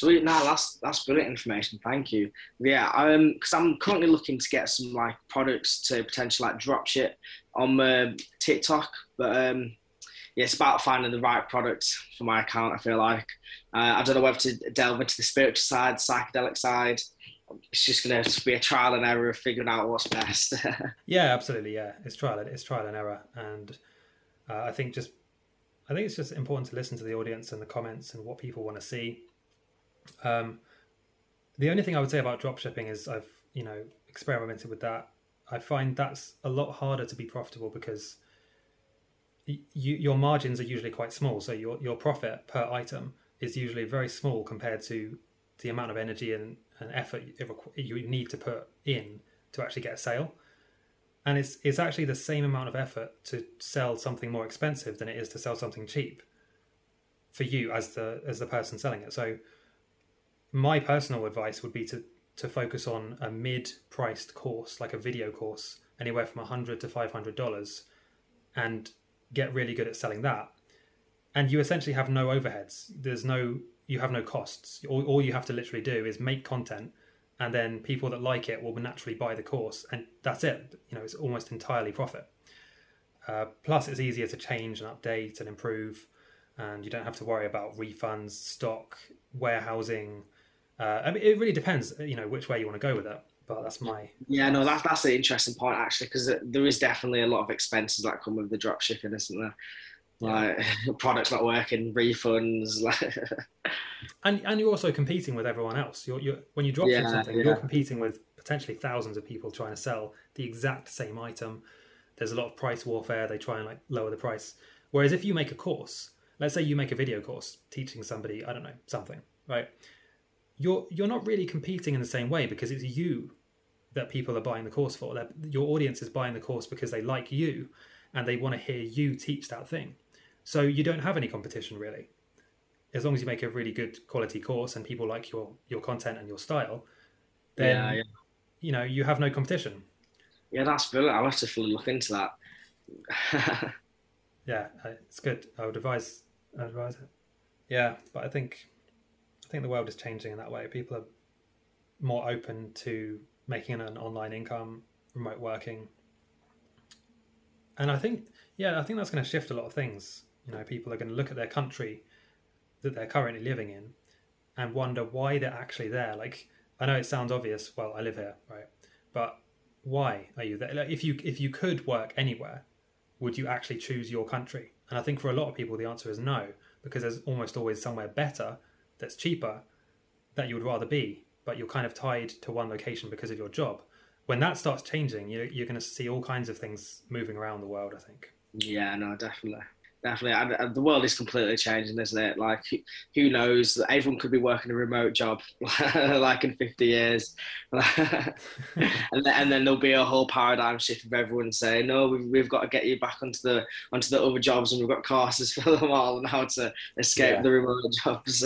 Sweet, no, that's that's brilliant information. Thank you. Yeah, um, because I'm currently looking to get some like products to potentially like drop ship on uh, TikTok, but um, yeah, it's about finding the right product for my account. I feel like uh, I don't know whether to delve into the spiritual side, psychedelic side. It's just going to be a trial and error of figuring out what's best. yeah, absolutely. Yeah, it's trial. It's trial and error, and uh, I think just I think it's just important to listen to the audience and the comments and what people want to see. Um, the only thing I would say about dropshipping is I've you know experimented with that. I find that's a lot harder to be profitable because you, your margins are usually quite small. So your your profit per item is usually very small compared to the amount of energy and, and effort you need to put in to actually get a sale. And it's it's actually the same amount of effort to sell something more expensive than it is to sell something cheap for you as the as the person selling it. So my personal advice would be to to focus on a mid-priced course, like a video course, anywhere from a hundred to five hundred dollars, and get really good at selling that. And you essentially have no overheads. There's no you have no costs. All, all you have to literally do is make content, and then people that like it will naturally buy the course, and that's it. You know, it's almost entirely profit. Uh, plus, it's easier to change and update and improve, and you don't have to worry about refunds, stock, warehousing uh, I mean, it really depends, you know, which way you want to go with it. But that's my yeah, no, that's that's an interesting point actually because there is definitely a lot of expenses that come with the drop shipping, isn't there? Like yeah. products not working, refunds, and and you're also competing with everyone else. You're, you're when you drop yeah, something, yeah. you're competing with potentially thousands of people trying to sell the exact same item. There's a lot of price warfare. They try and like lower the price. Whereas if you make a course, let's say you make a video course teaching somebody, I don't know, something, right? You're you're not really competing in the same way because it's you that people are buying the course for. They're, your audience is buying the course because they like you and they want to hear you teach that thing. So you don't have any competition really. As long as you make a really good quality course and people like your your content and your style, then yeah, yeah. you know you have no competition. Yeah, that's brilliant. I'll have to fully look into that. yeah, it's good. I would advise I would advise it. Yeah, but I think I think the world is changing in that way. People are more open to making an online income, remote working. And I think, yeah, I think that's going to shift a lot of things. You know, people are going to look at their country that they're currently living in and wonder why they're actually there. Like, I know it sounds obvious. Well, I live here, right? But why are you there? Like, if you if you could work anywhere, would you actually choose your country? And I think for a lot of people, the answer is no, because there's almost always somewhere better that's cheaper that you would rather be, but you're kind of tied to one location because of your job. When that starts changing, you're, you're going to see all kinds of things moving around the world, I think. Yeah, no, definitely definitely. And, the world is completely changing, isn't it? Like, who knows? Everyone could be working a remote job, like in 50 years, and, then, and then there'll be a whole paradigm shift of everyone saying, "No, we've, we've got to get you back onto the onto the other jobs, and we've got courses for them all, and how to escape yeah. the remote jobs."